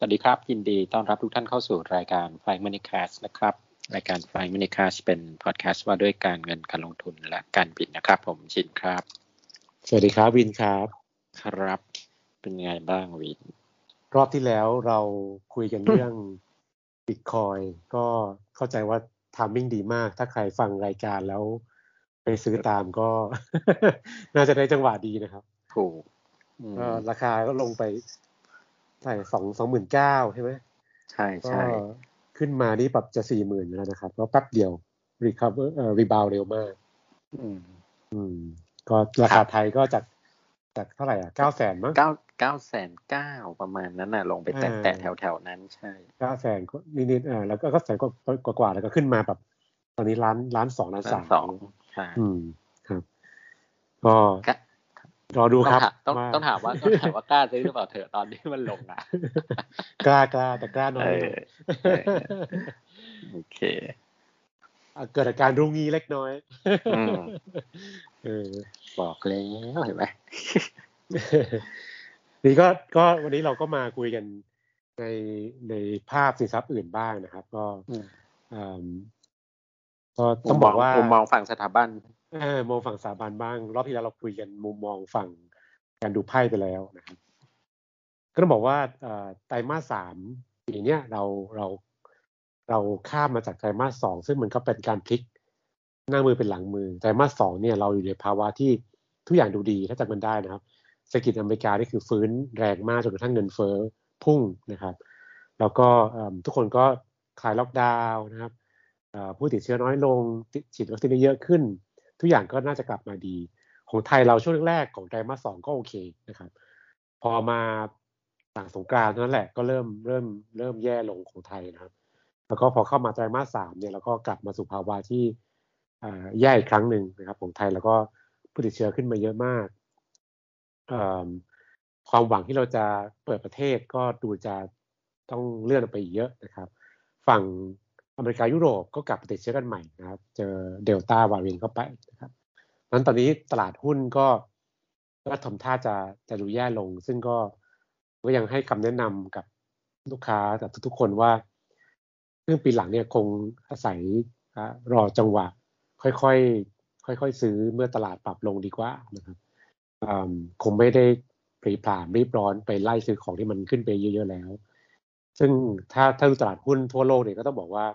สวัสดีครับ ยินดีต้อนรับทุกท่านเข้าสู่รายการ Flying Money Cast นะครับ รายการ Flying Money Cast เป็นพอดแคสต์ว่าด้วยการเงินการลงทุนและการบินนะครับ ผมชินครับ สวัสดีครับวินครับครับ เป็นไงบ้างวิน รอบที่แล้วเราคุยกันเรื่องบิตคอยก็เข้าใจว่าทามมิ่งดีมาก ถ้าใครฟังรายการแล้วไปซื้อตามก็ น่าจะได้จังหวะดีนะครับถูกก็ราคาก็ลงไป ใช่สองสองหมื่นเก้าใช่ไหมใช่ใช่ขึ้นมานี่ปรับจะสี่หมื่นแล้วนะครับก็แป๊บเดียว recover เอ่อ rebound เร็วมาก อืม อืม ก็ราคาไทยก็จากจากเท่าไหร่อะเก้าแสนมั้งเก้าเก้าแสนเก้าประมาณนั้นน่ะ ลงไปแตะแตะแถวแถวๆนั้นใช่เก้าแสนนิดๆอ่าแล้วก็ก็แสนกว่ากว่าๆแล้วก็ขึ้นมาแบบ ตอนนี้ล้านล้านสองล้านสามสองใช่อืมครับก็ก็ รอดูครับต้องถามต้องต้องถามว่าต้องถามว่ากล้าซื้อหรือเปล่าเถอะตอนที่มันลงอะ กล้ากล้าแต่กล้าน้อยเออเออโอเคอะเกิดอาการรุงงี้เล็กน้อยอืมเออบอกแล้วเห็นไหมนี่ก็ก็วันนี้เราก็มาคุยกันในในภาพสินทรัพย์อื่นบ้างนะครับ ก็อืมอืมก็ต้องบอกว่ามุมมองฝั่งสถาบันเออ มองฝั่งสถาบันบ้าง รอบที่แล้วเราคุยกันมุมมองฝั่งการดูไพ่ไปแล้วนะครับ ก็ต้องบอกว่าไตรมาสสามปีเนี้ยเราเราเราข้ามมาจากไตรมาสสองซึ่งมันก็เป็นการพลิกหน้ามือเป็นหลังมือไตรมาสสองเนี่ยเราอยู่ในภาวะที่ทุกอย่างดูดีถ้าจำกันได้นะครับเศรษฐกิจอเมริกานี่คือฟื้นแรงมากจนกระทั่งเงินเฟ้อพุ่งนะครับ แล้วก็ทุกคนก็คลายล็อกดาวน์นะครับผู้ติดเชื้อน้อยลงฉีดวัคซีนเยอะขึ้น ทุกอย่างก็น่าจะกลับมาดี ของไทยเราช่วงแรกๆของไตรมาสสองก็โอเคนะครับ พอมาหลังสงกรานนั้นแหละก็เริ่มเริ่มเริ่มแย่ลงของไทยนะครับ แล้วก็พอเข้ามาไตรมาสสามเนี่ยเราก็กลับมาสู่ภาวะที่แย่อีกครั้งหนึ่งนะครับ ของไทยแล้วก็ผู้ติดเชื้อขึ้นมาเยอะมากความหวังที่เราจะเปิดประเทศก็ดูจะต้องเลื่อนออกไปอีกเยอะนะครับ ฝั่ง อเมริกายุโรปก็กลับติดเชื้อกันใหม่นะครับ เจอเดลต้าวาเรียนเข้าไปนะครับนั้นตอนนี้ตลาดหุ้นก็ก็ทำท่าจะจะดูแย่ลง ซึ่งก็ก็ยังให้คำแนะนำกับลูกค้ากับทุกๆคนว่าครึ่งปีหลังเนี่ยคงอาศัยรอจังหวะ ค่อยๆค่อยๆซื้อเมื่อตลาดปรับลงดีกว่านะครับคงไม่ได้ปรีพลามรีบร้อนไปไล่ซื้อของที่มันขึ้นไปเยอะๆแล้ว ซึ่งถ้าถ้าดูตลาดหุ้นทั่วโลกเนี่ยก็ต้องบอกว่า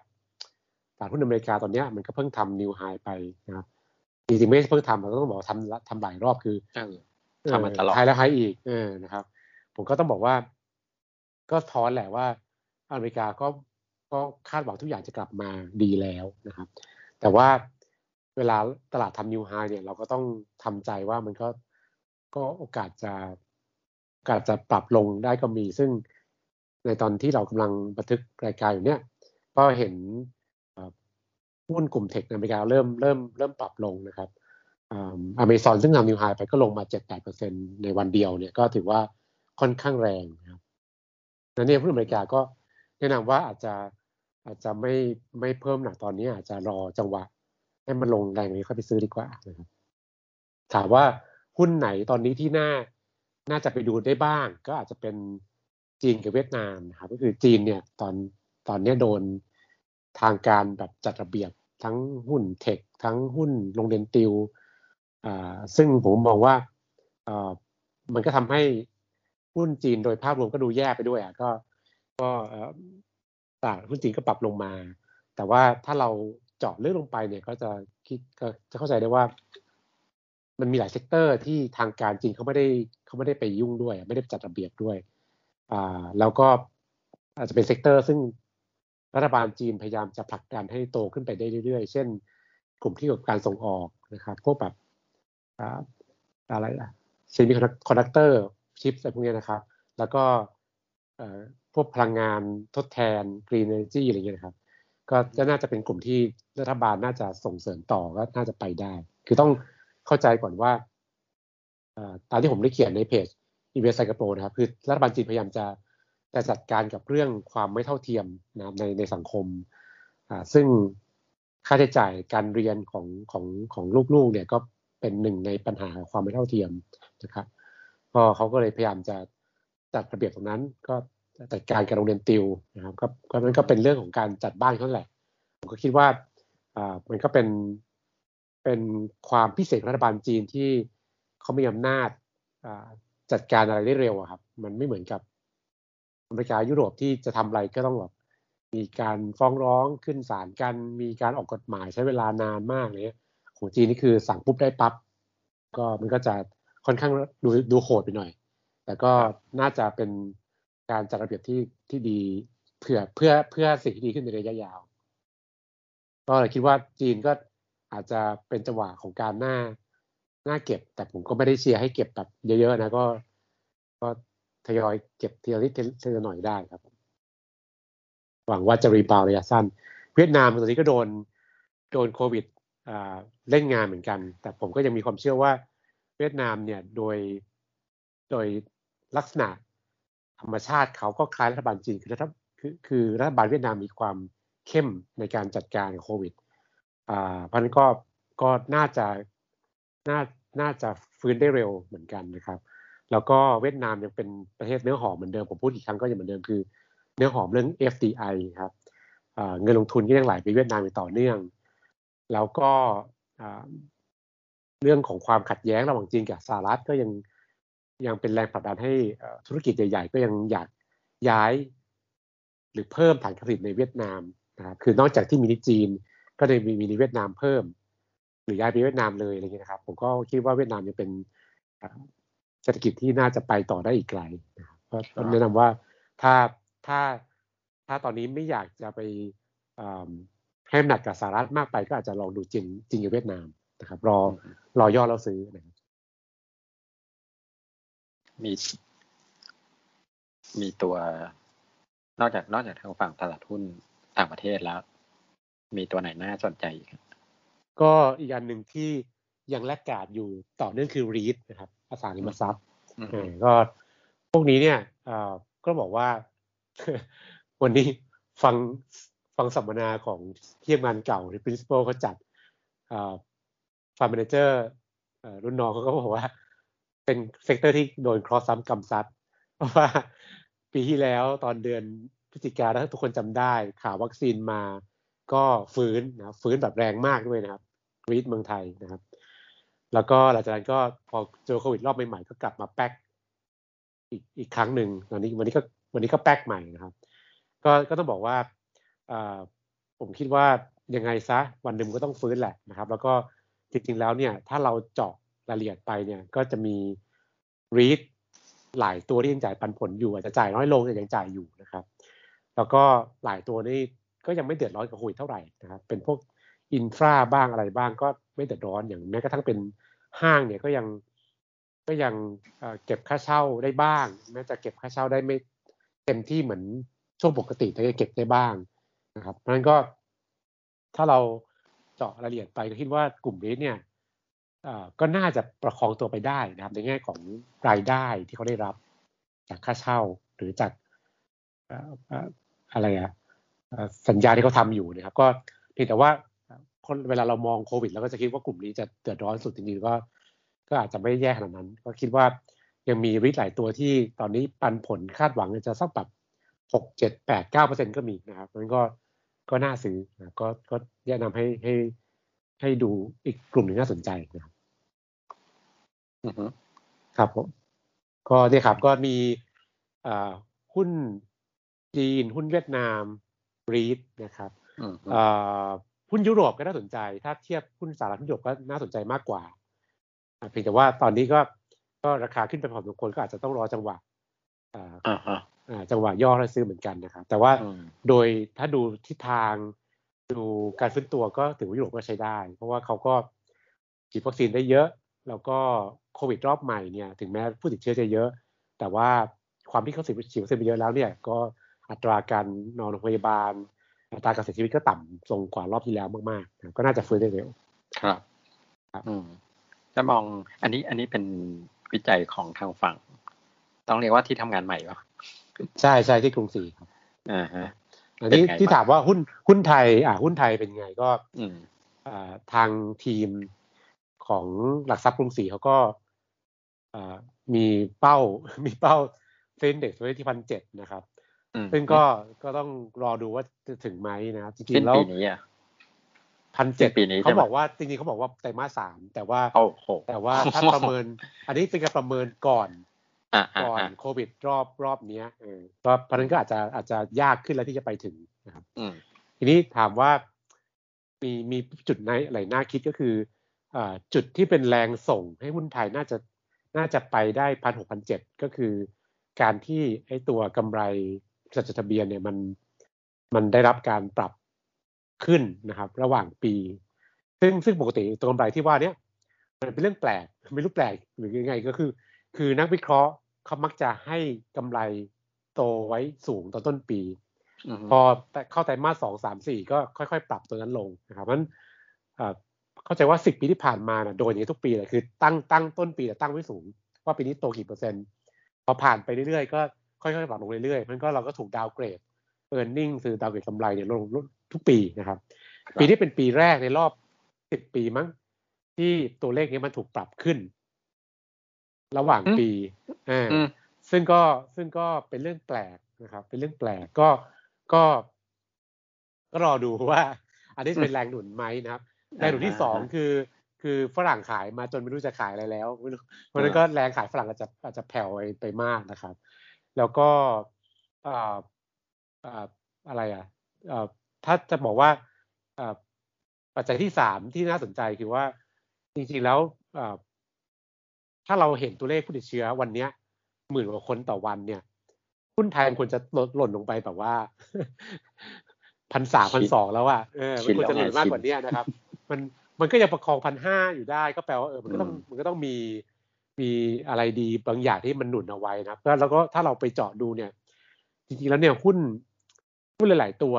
ลาดหุ้นอเมริกาตอนเนี้ยมันก็เพิ่งทำนิวไฮไปนะครับจริงๆไม่ใช่เพิ่งทำเราต้องบอกว่าทำทำหลายรอบคือเออทำมาตลอดไฮแล้วไฮอีกเออนะครับ ผมก็ต้องบอกว่า ก็ท้อนแหละว่า อเมริกาก็ก็คาดหวังทุกอย่างจะกลับมาดีแล้วนะครับ แต่ว่าเวลาตลาดทำนิวไฮเนี่ยเราก็ต้องทำใจว่ามันก็ก็โอกาสจะโอกาสจะปรับลงได้ก็มี ซึ่งในตอนที่เรากำลังบันทึกรายการอยู่เนี่ย ก็เห็นเอ่อ หุ้นกลุ่มเทคในอเมริกาเริ่มเริ่มเริ่มปรับลงนะครับอเมซอนซึ่งทำนิวไฮไปก็ลงมา 7-8%ในวันเดียวเนี่ยก็ถือว่าค่อนข้างแรงนะครับนั้นเนี่ยหุ้นอเมริกาก็แนะนำว่าอาจจะอาจจะไม่ไม่เพิ่มหนักตอนนี้อาจจะรอจังหวะ ให้มันลงแรงนี้เข้าไปซื้อดีกว่านะครับถามว่าหุ้นไหนตอนนี้ที่น่าน่าจะไปดูได้บ้าง ก็อาจจะเป็นจีนกับเวียดนามนะครับก็คือจีนเนี่ยตอนตอนนี้โดน ทางการแบบจัดระเบียบทั้งหุ้นเทคทั้งหุ้นโรงเรียนติวอ่าซึ่งผมมองว่าอ่ามันก็ทำให้หุ้นจีนโดยภาพรวมก็ดูแย่ไปด้วยอะก็ก็อ่อตลาดหุ้นจีนก็ปรับลงมา แต่ว่าถ้าเราเจาะลึกลงไปเนี่ยก็จะคิดก็จะเข้าใจได้ว่า มันมีหลาย sector ที่ทางการจีนเขาไม่ได้เขาไม่ได้ไปยุ่งด้วย ไม่ได้จัดระเบียบด้วยอ่าแล้วก็อาจจะเป็น sector ซึ่ง รัฐบาลจีนพยายามจะผลักดันให้โตขึ้นไปได้เรื่อยๆ เช่น กลุ่มที่เกี่ยวกับการส่งออกนะครับ พวกแบบอะไรอะ semiconductor ชิปอะไรพวกนี้นะครับ แล้วก็พวกพลังงานทดแทน Green Energy อะไรเงี้ยนะครับ ก็จะน่าจะเป็นกลุ่มที่รัฐบาลน่าจะส่งเสริมต่อก็น่าจะไปได้ คือต้องเข้าใจก่อนว่าตามที่ผมได้เขียนในเพจ Invest Cycle Pro นะครับ คือรัฐบาลจีนพยายามจะ จะจัดการกับเรื่องความไม่เท่าเทียมนะครับในในสังคมอ่าซึ่งค่าใช้จ่ายการเรียนของของของลูกๆเนี่ยก็เป็นหนึ่งในปัญหาความไม่เท่าเทียมนะครับก็เขาก็เลยพยายามจะจัดระเบียบตรงนั้น ก็จัดการกับโรงเรียนติวนะครับก็ก็นั้นก็เป็นเรื่องของการจัดบ้านเขาแหละผมก็คิดว่าอ่ามันก็เป็นเป็นความพิเศษรัฐบาลจีนที่เขามีอำนาจจัดการอะไรได้เร็วครับ มันไม่เหมือนกับ อเมริกายุโรปที่จะทำอะไรก็ต้องแบบมีการฟ้องร้องขึ้นศาลกัน มีการออกกฎหมายใช้เวลานานมากเลยของจีนนี่คือสั่งปุ๊บได้ปับ๊บก็มันก็จะค่อนข้างดูดูโหดไปหน่อย แต่ก็น่าจะเป็นการจัดระเบียบที่ที่ดีเพื่อเพื่อเพื่อสิ่งที่ดีขึ้นในระยะยาว ก็เลยคิดว่าจีนก็อาจจะเป็นจังหวะของการหน้าหน้าเก็บ แต่ผมก็ไม่ได้เชียร์ให้เก็บแบบเยอะๆนะก็ ทยอยเก็บทีละนิดทีละหน่อยได้ครับ หวังว่าจะรีบาวระยะสั้น เวียดนามตอนนี้ก็โดนโดนโควิดเล่นงานเหมือนกัน แต่ผมก็ยังมีความเชื่อว่าเวียดนามเนี่ยโดยโดยลักษณะธรรมชาติเขาก็คล้ายรัฐบาลจีนคือรัฐคือคือรัฐบาลเวียดนามมีความเข้มในการจัดการโควิดอ่าเพราะนั้นก็ก็น่าจะน่าน่าจะฟื้นได้เร็วเหมือนกันนะครับ แล้วก็เวียดนามยังเป็นประเทศเนื้อหอมเหมือนเดิม ผมพูดอีกครั้งก็ยังเหมือนเดิมคือ เนื้อหอมเรื่อง FDI ครับเงินลงทุนที่ยังไหลไปเวียดนามอย่างต่อเนื่อง แล้วก็เรื่องของความขัดแย้งระหว่างจีนกับสหรัฐก็ยังยังเป็นแรงผลักดันให้ธุรกิจใหญ่ๆ ก็ยังอยากย้าย หรือเพิ่มฐานผลิตในเวียดนามนะครับคือนอกจากที่มีในจีน ก็เลยมีมีในเวียดนามเพิ่ม หรือย้ายไปเวียดนามเลยอะไรเงี้ยนะครับ ผมก็คิดว่าเวียดนามยังเป็น เศรษฐกิจที่น่าจะไปต่อได้อีกไกลนะครับก็แนะนำว่าถ้าถ้าถ้าตอนนี้ไม่อยากจะไปให้หนักกับสหรัฐมากไปก็อาจจะลองดูจริงจริงกับเวียดนามนะครับ รอรอย่อแล้วซื้อนะครับมีมีตัวนอกจากนอกจากทางฝั่งตลาดหุ้นต่างประเทศแล้ว มีตัวไหนน่าสนใจอีกก็อีกอันหนึ่งที่ยังแลกกาดอยู่ต่อเนื่องคือรีดนะครับ อสังหาริมทรัพย์ก็พวกนี้เนี่ยก็บอกว่า วันนี้ฟังฟังสัมมนาของเทียมงานเก่าที่ principal เขาจัดฟันเมนเจอร์รุ่นน้องเขาก็บอกว่า เป็นsector ที่โดนเคราะห์ซ้ำกรรมซัดเพราะว่าปีที่แล้วตอนเดือนพฤศจิกาถ้าทุกคนจำได้ ข่าววัคซีนมาก็ฟื้นนะฟื้นแบบแรงมากด้วยนะครับ REIT เมืองไทยนะครับ แล้วก็หลังจากนั้นก็พอเจอโควิดรอบใหม่ๆก็กลับมาแป๊กอีกอีกครั้งหนึ่งวันนี้วันนี้ก็วันนี้ก็แป๊กใหม่นะครับ ก็ก็ต้องบอกว่าผมคิดว่ายังไงซะวันหนึ่งก็ต้องฟื้นแหละนะครับ แล้วก็จริงๆแล้วเนี่ยถ้าเราเจาะรายละเอียดไปเนี่ยก็จะมีรีดหลายตัวที่ยังจ่ายปันผลอยู่อาจจะจ่ายน้อยลงแต่ยังจ่ายอยู่นะครับ แล้วก็หลายตัวนี่ก็ยังไม่เดือดร้อนกับโควิดเท่าไหร่นะครับเป็นพวก อินฟราบ้างอะไรบ้างก็ไม่เดือดร้อนอย่างแม้กระทั่งเป็นห้างเนี่ยก็ยังก็ยังเก็บค่าเช่าได้บ้าง แม้จะเก็บค่าเช่าได้ไม่เต็มที่เหมือนช่วงปกติแต่ก็เก็บได้บ้างนะครับเพราะฉะนั้นก็ถ้าเราเจาะรายละเอียดไปก็คิดว่ากลุ่มนี้เนี่ยก็น่าจะประคองตัวไปได้นะครับ ในแง่ของรายได้ที่เขาได้รับจากค่าเช่าหรือจากอะไรอะสัญญาที่เขาทาอยู่นะครับ ก็เพียงแต่ว่า คนเวลาเรามองโควิดเราก็จะคิดว่ากลุ่มนี้จะเดือดร้อนสุดจริงๆก็ ก็อาจจะไม่แย่ขนาดนั้น ก็คิดว่ายังมีริทหลายตัวที่ตอนนี้ปันผลคาดหวังจะสักแบบหกเจ็ดแปดเก้าเปอร์เซ็นก็มีนะครับนั้นก็ก็น่าซื้อนะก็ก็แนะนำให้ให้ให้ดูอีกกลุ่มหนึ่งน่าสนใจนะครับครับผมก็เนี่ยครับก็มีหุ้นจีน หุ้นเวียดนามรีดนะครับ หุ้นยุโรปก็น่าสนใจ ถ้าเทียบหุ้นสหรัฐยุโรปก็น่าสนใจมากกว่า เพียงแต่ว่าตอนนี้ก็ก็ราคาขึ้นไปพอสมควรก็อาจจะต้องรอจังหวะจังหวะย่อแล้วซื้อเหมือนกันนะครับ แต่ว่าโดยถ้าดูทิศทางดูการฟื้นตัวก็ถือว่ายุโรปก็ใช้ได้ เพราะว่าเขาก็ฉีดวัคซีนได้เยอะ แล้วก็โควิดรอบใหม่เนี่ย ถึงแม้ผู้ติดเชื้อจะเยอะ แต่ว่าความที่เขาฉีดวัคซีนไปเยอะแล้วเนี่ย ก็อัตราการนอนโรงพยาบาล อัตราการเสียชีวิตก็ต่ำทรงกว่ารอบที่แล้วมากๆ ก็น่าจะฟื้นได้เร็วครับครับอืมจะมองอันนี้อันนี้เป็นวิจัยของทางฝั่ง ต้องเรียกว่าที่ทำงานใหม่ปะใช่ใช่ที่กรุงศรีครับอ่าฮะอันนี้ที่ถามว่าหุ้นหุ้นไทย อ่าหุ้นไทยเป็นไงก็ อืมอ่าทางทีมของหลักทรัพย์กรุงศรีเขาก็มีเป้ามีเป้าเซ็นเด็กไว้ที่พันเจ็ดนะครับ ซึ่งก็ก็ต้องรอดูว่าจะถึงไหมนะครับจริงๆแล้วปีนี้อะพันเจ็ดปีนี้เขาบอกว่าจริงๆเขาบอกว่าไตรมาสสามแต่ว่าโอ้โหแต่ว่าถ้าประเมิน อันนี้เป็นการประเมินก่อนอ่าอ่าก่อนอ่าโควิดรอบรอบเนี้ยเออก็เพราะฉะนั้นก็อาจจะอาจจะยากขึ้นแล้วที่จะไปถึงนะครับอืมทีนี้ถามว่ามีมีจุดไหนอะไรน่าคิดก็คืออ่าจุดที่เป็นแรงส่งให้หุ้นไทยน่าจะน่าจะไปได้พันหกพันเจ็ดก็คือ การที่ไอ้ตัวกำไร จดทะเบียนเนี่ยมันมันได้รับการปรับขึ้นนะครับ ระหว่างปี ซึ่งซึ่งปกติตัวกำไรที่ว่าเนี้ยมันเป็นเรื่องแปลกไม่รู้แปลกหรือยังไงก็คือ คือนักวิเคราะห์เขามักจะให้กำไรโตไว้สูงตอนต้นปีอืมพอเข้าไตรมาสสองสามสี่ก็ค่อยๆ ปรับตัวนั้นลงนะครับเพราะฉะนั้นเอ่อเข้าใจว่าสิบปีที่ผ่านมานะโดนอย่างนี้ทุกปีเลยคือตั้งตั้งต้นปีแต่ตั้งไว้สูง ว่าปีนี้โตกี่เปอร์เซ็นต์พอผ่านไปเรื่อยๆ ก็ ค่อยๆปรับลงเรื่อยๆเพราะฉะนั้นก็เราก็ถูกดาวเกรดเออร์เน็งคือดาวเกรดกำไรเนี่ยลงลงทุกปีนะครับ ปีนี้เป็นปีแรกในรอบสิบปีมั้งที่ตัวเลขนี้มันถูกปรับขึ้น ระหว่างปีอ่าอืมซึ่งก็ซึ่งก็เป็นเรื่องแปลกนะครับ เป็นเรื่องแปลกก็ก็ก็รอดูว่า อันนี้จะเป็นแรงหนุนไหมนะครับแรงหนุนที่สองคือ คือฝรั่งขายมาจนไม่รู้จะขายอะไรแล้วไม่รู้เพราะฉะนั้นก็แรงขายฝรั่งอาจจะอาจจะแผ่วไปไปมากนะครับ แล้วก็อ่าอ่าอะไรอะอ่าถ้าจะบอกว่าอ่าปัจจัยที่สามที่น่าสนใจคือว่าจริงๆแล้วอ่าถ้าเราเห็นตัวเลขผู้ติดเชื้อวันเนี้ยหมื่นกว่าคนต่อวันเนี่ยหุ้นไทยมันควรจะลดหล่นลงไปแบบว่าพันสามพันสองแล้วอะเออมันควรจะหล่นมากกว่านี้นะครับ มันมันก็ยังประคองพันห้าอยู่ได้ก็แปลว่าเออมันก็ต้องมันก็ต้องมี มีอะไรดีบางอย่างที่มันหนุนเอาไว้นะครับแล้วแล้วก็ถ้าเราไปเจาะดูเนี่ย จริงๆแล้วเนี่ยหุ้นหุ้นหลาย ๆ ตัว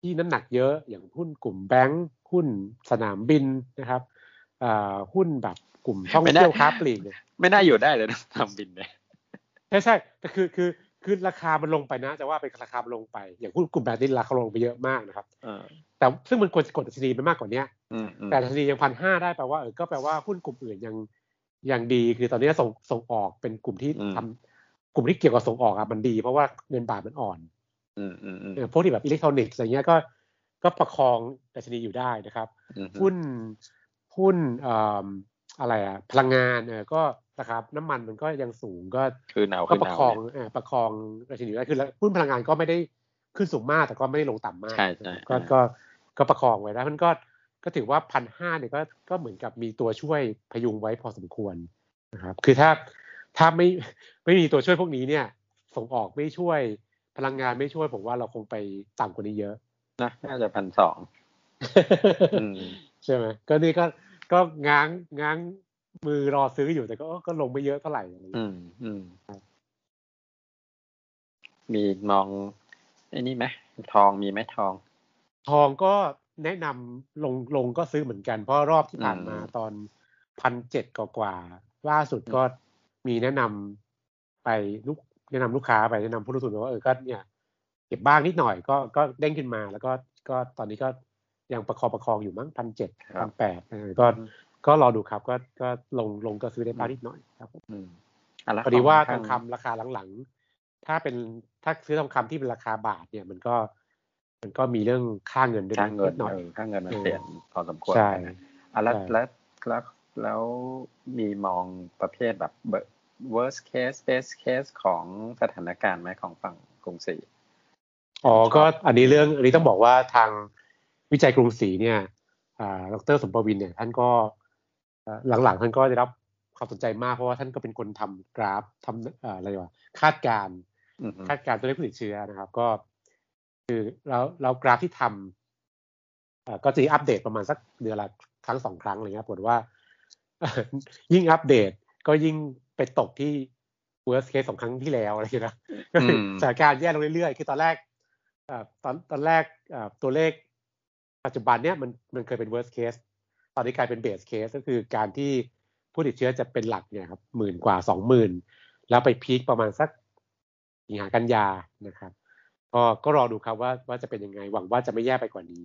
ที่น้ำหนักเยอะอย่างหุ้นกลุ่มแบงค์หุ้นสนามบินนะครับอ่าหุ้นแบบกลุ่มท่องเที่ยวค้าปลีกเนี่ยไม่น่าอยู่ได้เลยนะทำบินเนี่ยใช่ใช่แต่คือคือคือราคามันลงไปนะแต่ว่าเป็นราคามันลงไป อย่างหุ้นกลุ่มแบงค์นี่ราคาลงไปเยอะมากนะครับเออแต่ซึ่งมันควรจะกดดัชนีไปมากกว่าเนี้ยอืมอืมแต่ดัชนียังพันห้าได้แปลว่าเออก็แปลว่าหุ้นกลุ่มอื่นยัง ยังดีคือตอนนี้ส่งส่งออกเป็นกลุ่มที่ทำกลุ่มที่เกี่ยวกับส่งออกอะมันดี เพราะว่าเงินบาทมันอ่อนอืมอืมอืมเออพวกที่แบบอิเล็กทรอนิกส์อะไรเงี้ยก็ก็ประคองดัชนีอยู่ได้นะครับอืมหุ้นหุ้นเอ่ออะไรอะพลังงานเออก็นะครับน้ำมันมันก็ยังสูงก็คือหนาวก็คือประหนาวคองเนี่ยเออประคองดัชนีอยู่ได้คือหุ้นพลังงานก็ไม่ได้ขึ้นสูงมากแต่ก็ไม่ได้ลงต่ำมากใช่ใช่ก็อ่าก็ก็ประคองไว้แล้วมันก็ ก็ถือว่าพันห้าเนี่ยก็ก็เหมือนกับมีตัวช่วยพยุงไว้พอสมควรนะครับ คือถ้าถ้าไม่ไม่มีตัวช่วยพวกนี้เนี่ย ส่งออกไม่ช่วยพลังงานไม่ช่วยผมว่าเราคงไปต่ำกว่านี้เยอะนะน่าจะพันสองอืมใช่ไหมก็นี่ก็ก็ง้างง้างมือรอซื้ออยู่แต่ก็ก็ลงไม่เยอะเท่าไหร่อะไรอย่างอืเงี้ยมอืมมีมองไอ้นี่ไหมทองมีไหมทอง ทองก็ แนะนำลงลงก็ซื้อเหมือนกัน เพราะรอบที่ผ่านมาอืมตอนพันเจ็ดกว่าๆล่าสุดก็มีแนะนำไปลูกแนะนำลูกค้าไปแนะนำผู้ลงทุนว่าเออก็เนี่ยเก็บบ้างนิดหน่อยก็ก็เด้งขึ้นมา แล้วก็ก็ตอนนี้ก็ยังประคองประคองอยู่มั้งพันเจ็ดครัพับนแปดก็ก็รอดูครับ ก็ก็ลงลงก็ซื้อได้บ้างนิดหน่อยครับผมอืมะแล้วพอดีว่าขทองคำราคาหลังๆ ถ้าเป็นถ้าซื้อทองคำที่เป็นราคาบาทเนี่ยมันก็ มันก็มีเรื่องค่าเงินด้วยค่าเงินดหน่อยเออค่าเงินมันเออเปลี่ยนพอสมควรใช่นะอะแล้วใช่แล้วแล้วแล้วมีมองประเภทแบบ worst case best case ของสถานการณ์ไหมของฝั่งกรุงศรีอ๋อก็อันนี้เรื่องอันนี้ต้องบอกว่าทางวิจัยกรุงศรีเนี่ยอ่าดรสมประวินเนี่ย ท่านก็เอ่อหลังๆ ท่านก็ได้รับความสนใจมากเพราะว่าท่านก็เป็นคนทำกราฟทำเอ่ออะไรวะคาดการณ์อืมคาดการณ์ตัวเลขผู้ติดเชื้อนะครับ ก็ คือเราเรากราฟที่ทำเอ่อก็จะอัปเดตประมาณสักเดือนละครั้งสองครั้งอะไรเงี้ยปรากฏว่า ยิ่งอัปเดตก็ยิ่งไปตกที่ worst case ของครั้งที่แล้วอะไรอย่างเงี้ยนะก็คือสถานการณ์แย่ลงเรื่อยๆ คือตอนแรกเอ่อตอนตอนแรกเอ่อตัวเลขปัจจุบันเนี้ยมันมันเคยเป็น worst case ตอนนี้กลายเป็น base case ก็คือการที่ผู้ติดเชื้อจะเป็นหลักเนี่ยครับหมื่นกว่าสองหมื่นแล้วไปพีคประมาณสักสิงหากันยานะครับ ก็ก็รอดูครับว่าว่าจะเป็นยังไงหวังว่าจะไม่แย่ไปกว่านี้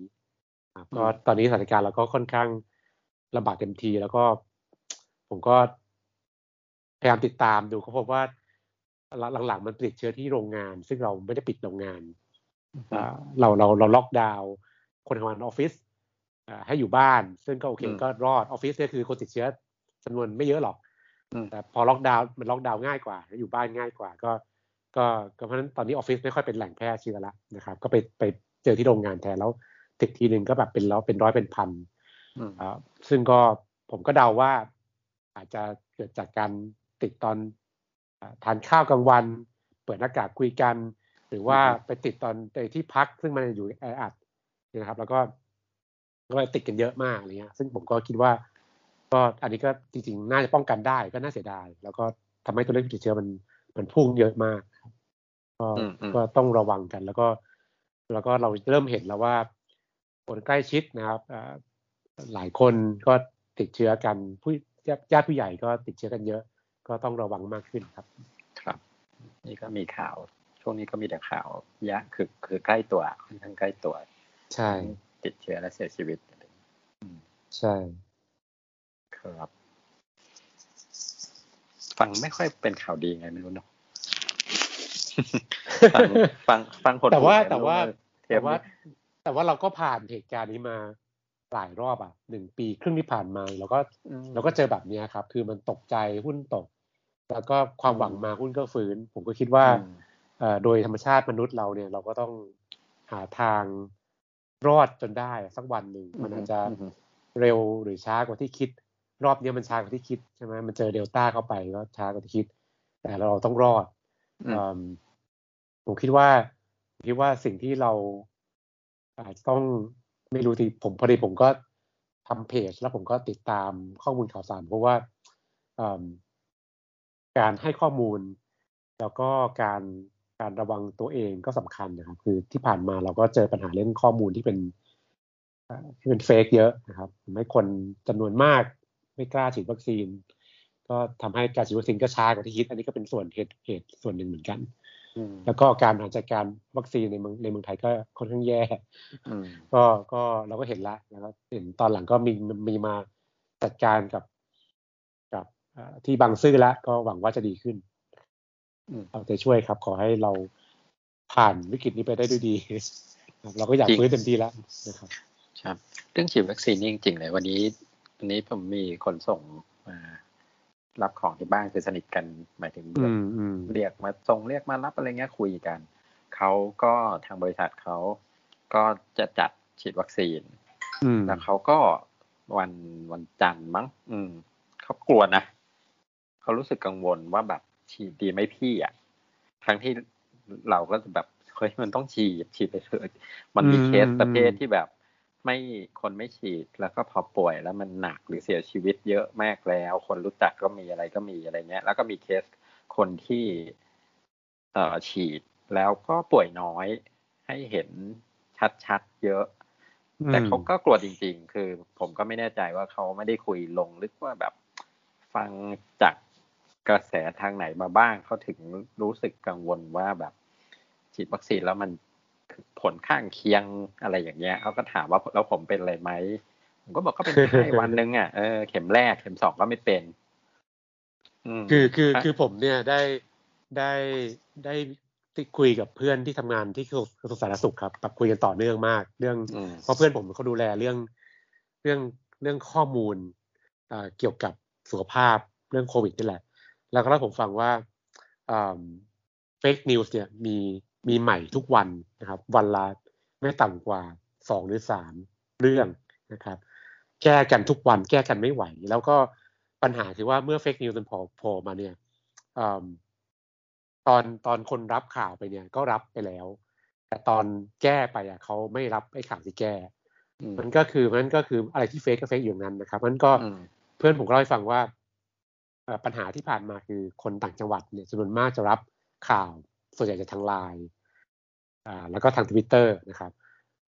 ครับก็ตอนนี้สถานการณ์เราก็ค่อนข้างลำบากเต็มทีแล้วก็ ผมก็พยายามติดตามดูก็พบว่าหลังๆมันติดเชื้อที่โรงงาน ซึ่งเราไม่ได้ปิดโรงงานเราเราเราล็อกดาวน์คนทำงานออฟฟิศให้อยู่บ้าน ซึ่งก็โอเคก็รอดออฟฟิศก็คือคนติดเชื้อจำนวนไม่เยอะหรอกแต่พอล็อกดาวน์มันล็อกดาวน์ง่ายกว่า อยู่บ้านง่ายกว่า ก็ ก็เพราะฉะนั้นตอนนี้ออฟฟิศไม่ค่อยเป็นแหล่งแพร่เชื้อแล้วนะครับ ก็ไปไปเจอที่โรงงานแทนแล้วติดทีหนึ่งก็แบบเป็นร้อยเป็นร้อยเป็นพันซึ่งก็ผมก็เดาว่า อาจจะเกิดจากการติดตอนทานข้าวกลางวัน เปิดหน้ากากคุยกัน หรือว่าไปติดตอนในที่พักซึ่งมันอยู่แออัดนะครับ แล้วก็ก็ติดกันเยอะมากอะไรเงี้ย ซึ่งผมก็คิดว่า ก็อันนี้ก็จริงๆ น่าจะป้องกันได้ก็น่าเสียดาย แล้วก็ทำให้ตัวเลขผู้ติดเชื้อมันมันพุ่งเยอะมาก ก็ก็ต้องระวังกัน แล้วก็ แล้วก็เราเริ่มเห็นแล้วว่า คนใกล้ชิดนะครับหลายคนก็ติดเชื้อกันผู้ญาติผู้ใหญ่ก็ติดเชื้อกันเยอะ ก็ต้องระวังมากขึ้นครับ ครับ นี่ก็มีข่าว ช่วงนี้ก็มีแต่ข่าวยะคือคือใกล้ตัวค่อนข้างใกล้ตัว ใช่ ติดเชื้อและเสียชีวิตใช่ ครับ ฟังไม่ค่อยเป็นข่าวดีไงไม่รู้เนาะ ฟังฟังคนแต่ว่าแต่ว่าแต่ว่า แต่ว่าเราก็ผ่านเหตุการณ์นี้มาหลายรอบอะหนึ่งปีครึ่งที่ผ่านมาเราก็เราก็เจอแบบนี้ครับ คือมันตกใจหุ้นตก แล้วก็ความหวังมาหุ้นก็ฟื้น ผมก็คิดว่าโดยธรรมชาติมนุษย์เราเนี่ยเราก็ต้องหาทางรอดจนได้สักวันหนึ่งมันอาจจะเร็วหรือช้ากว่าที่คิด รอบนี้มันช้ากว่าที่คิดใช่ไหมมันเจอเดลต้าเข้าไปก็ช้ากว่าที่คิด แต่เราต้องรอด ผมคิดว่าคิดว่าสิ่งที่เราอาจจะต้องไม่รู้ที่ผมพอดีผมก็ทำเพจ แล้วผมก็ติดตามข้อมูลข่าวสารเพราะว่าการให้ข้อมูล แล้วก็การการระวังตัวเองก็สำคัญนะครับ คือที่ผ่านมาเราก็เจอปัญหาเรื่องข้อมูลที่เป็นที่เป็นเฟกเยอะนะครับทำให้คนจำนวนมากไม่กล้าฉีดวัคซีน ก็ทำให้การฉีดวัคซีนก็ช้ากว่าที่คิด อันนี้ก็เป็นส่วนเหตุเหตุส่วนหนึ่งเหมือนกัน แล้วก็การบริหารจัดการวัคซีนในเมืองในเมืองไทยก็ค่อนข้างแย่ก็ก็เราก็เห็นละแล้วก็เห็นตอนหลังก็มีมีมาจัดการกับกับที่บางซื่อแล้วก็หวังว่าจะดีขึ้นเอาใจช่วยครับ ขอให้เราผ่านวิกฤตนี้ไปได้ด้วยดีเราก็อยากฟื้นเต็มที่แล้วนะครับครับ เรื่องฉีดวัคซีนนี่จริงๆเลยวันนี้วันนี้ผมมีคนส่งมา รับของที่บ้านคือสนิทกันหมายถึงเรียกมาส่งเรียกมารับอะไรเงี้ยคุยกันเขาก็ทางบริษัทเขาก็จะจัดฉีดวัคซีนแล้วเขาก็วันวันจันทร์มั้ง อืมเขากลัวนะเขารู้สึกกังวลว่าแบบฉีดดีไหมพี่อะทั้งที่เราก็จะแบบเฮ้ยมันต้องฉีดฉีดไปเถอะมันมีเคสประเภทที่แบบ ไม่คนไม่ฉีดแล้วก็พอป่วยแล้วมันหนักหรือเสียชีวิตเยอะมากแล้ว คนรู้จักก็มีอะไรก็มีอะไรเงี้ย แล้วก็มีเคสคนที่เอ่อฉีดแล้วก็ป่วยน้อยให้เห็นชัดๆเยอะ แต่เขาก็กลัวจริง ๆ คือผมก็ไม่แน่ใจว่าเขาไม่ได้คุยลงลึกว่าแบบฟังจากกระแสทางไหนมาบ้างเขาถึงรู้สึกกังวลว่าแบบฉีดวัคซีนแล้วมัน ผลข้างเคียงอะไรอย่างเงี้ยเขาก็ถามว่าแล้วผมเป็นอะไรไหมผมก็บอกก็เป็นไข้วันหนึ่งอะเออเข็มแรกเข็มสองก็ไม่เป็นคือคือคือผมเนี่ยได้ได้ได้ที่คุยกับเพื่อนที่ทำงานที่กระทรวงสาธารณสุขครับแบบคุยกันต่อเนื่องมาก เรื่องเพราะเพื่อนผมเขาดูแลเรื่องเรื่องเรื่องข้อมูลเกี่ยวกับสุขภาพเรื่องโควิดนี่แหละ แล้วก็เล่าผมฟังว่าเฟกนิวส์เนี่ยมี มีใหม่ทุกวันนะครับ วันละไม่ต่ำกว่าสองหรือสามเรื่องนะครับ แก้กันทุกวันแก้กันไม่ไหว แล้วก็ปัญหาคือว่าเมื่อ fake news มันพอพอมาเนี่ยตอนตอนคนรับข่าวไปเนี่ยก็รับไปแล้ว แต่ตอนแก้ไปอะเขาไม่รับไอ้ข่าวที่แก้ มันก็คือมันก็คืออะไรที่ fake ก็ fake อยู่นั้นนะครับมันก็เพื่อนผมก็เล่าให้ฟังว่าปัญหาที่ผ่านมาคือคนต่างจังหวัดเนี่ยจำนวนมากจะรับข่าว ส่วนใหญ่จะทางไลน์อ่าแล้วก็ทางทวิตเตอร์นะครับ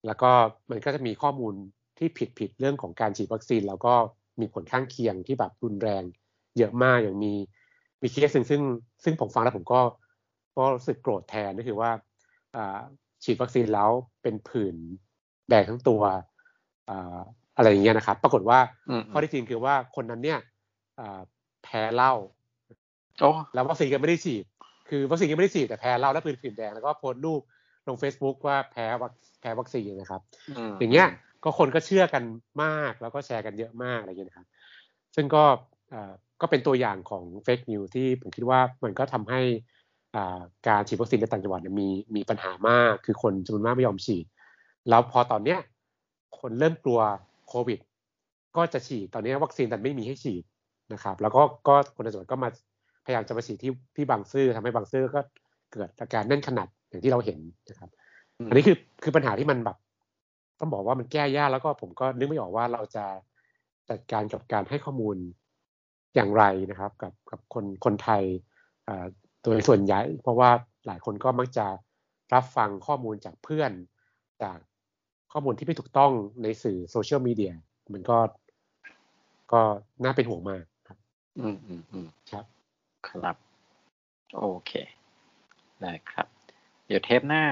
แล้วก็มันก็จะมีข้อมูลที่ผิดผิดเรื่องของการฉีดวัคซีน แล้วก็มีผลข้างเคียงที่แบบรุนแรงเยอะมากอย่างมีมีเคสซึ่งซึ่งซึ่งผมฟังแล้วผมก็ก็รู้สึกโกรธแทนก็คือว่าฉีดวัคซีนแล้วเป็นผื่นแดงทั้งตัวอะไรอย่างเงี้ยนะครับ ปรากฏว่าข้อเท็จจริงคือว่าคนนั้นเนี่ยแพ้เหล้าแล้ววัคซีนก็ไม่ได้ฉีด คือวัคซีนยังไม่ได้ฉีดแต่แพ้เล่าและปืนผื่นแดงแล้วก็โพสต์รูปลง Facebook ว่าแพ้วัคแพ้วัคซีนนะครับอย่างเงี้ยก็คนก็เชื่อกันมากแล้วก็แชร์กันเยอะมากอะไรเงี้ยนะครับ ซึ่งก็ก็เป็นตัวอย่างของเฟกนิวที่ผมคิดว่ามันก็ทำให้การฉีดวัคซีนในต่างจังหวัดมีมีปัญหามาก คือคนจำนวนมากไม่ยอมฉีด แล้วพอตอนเนี้ยคนเริ่มกลัวโควิด ก็จะฉีดตอนนี้วัคซีนแต่ไม่มีให้ฉีดนะครับ แล้วก็ก็คนในจังหวัดก็มา พยายามจะมาฉีดที่ที่บางซื่อทำให้บางซื่อก็เกิดอาการแน่นขนาดอย่างที่เราเห็นนะครับ อันนี้คือคือปัญหาที่มันแบบ ต้องบอกว่ามันแก้ยากแล้วก็ผมก็นึกไม่ออกว่าเราจะจัดการกับการให้ข้อมูลอย่างไรนะครับ กับกับคนคนไทยโดยส่วนใหญ่ เพราะว่าหลายคนก็มักจะรับฟังข้อมูลจากเพื่อน จากข้อมูลที่ไม่ถูกต้องในสื่อโซเชียลมีเดียมันก็ก็น่าเป็นห่วงมากครับ อืมอืมอืมครับ ครับ โอเคได้ครับ เดี๋ยวเทปหน้า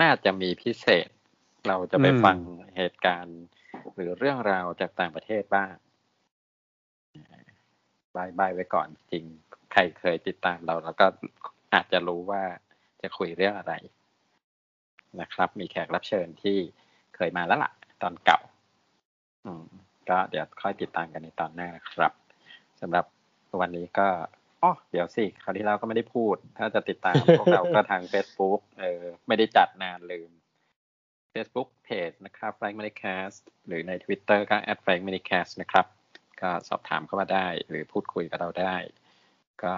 น่าจะมีพิเศษ เราจะไปฟังเหตุการณ์ หรือเรื่องราวจากต่างประเทศบ้างบายบายไว้ก่อนจริง ใครเคยติดตามเรา แล้วก็อาจจะรู้ว่าจะคุยเรื่องอะไรนะครับ มีแขกรับเชิญที่เคยมาแล้วล่ะ ตอนเก่า อืม ก็เดี๋ยวค่อยติดตามกันในตอนหน้าครับสำหรับ วันนี้ก็อ๋อเดี๋ยวสิ คราวที่เราก็ไม่ได้พูด ถ้าจะติดตามพวกเราก็ทาง Facebook เออไม่ได้จัดนานลืม Facebook Page นะครับ Frank m a n i c a s t หรือใน Twitter ก็ @frank m a n i c a s t นะครับ ก็สอบถามเข้ามาได้ หรือพูดคุยกับเราได้ ก็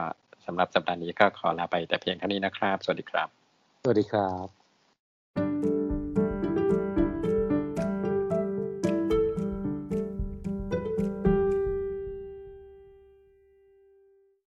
สำหรับสัปดาห์นี้ก็ขอลาไปแต่เพียงเท่านี้นะครับ สวัสดีครับ สวัสดีครับ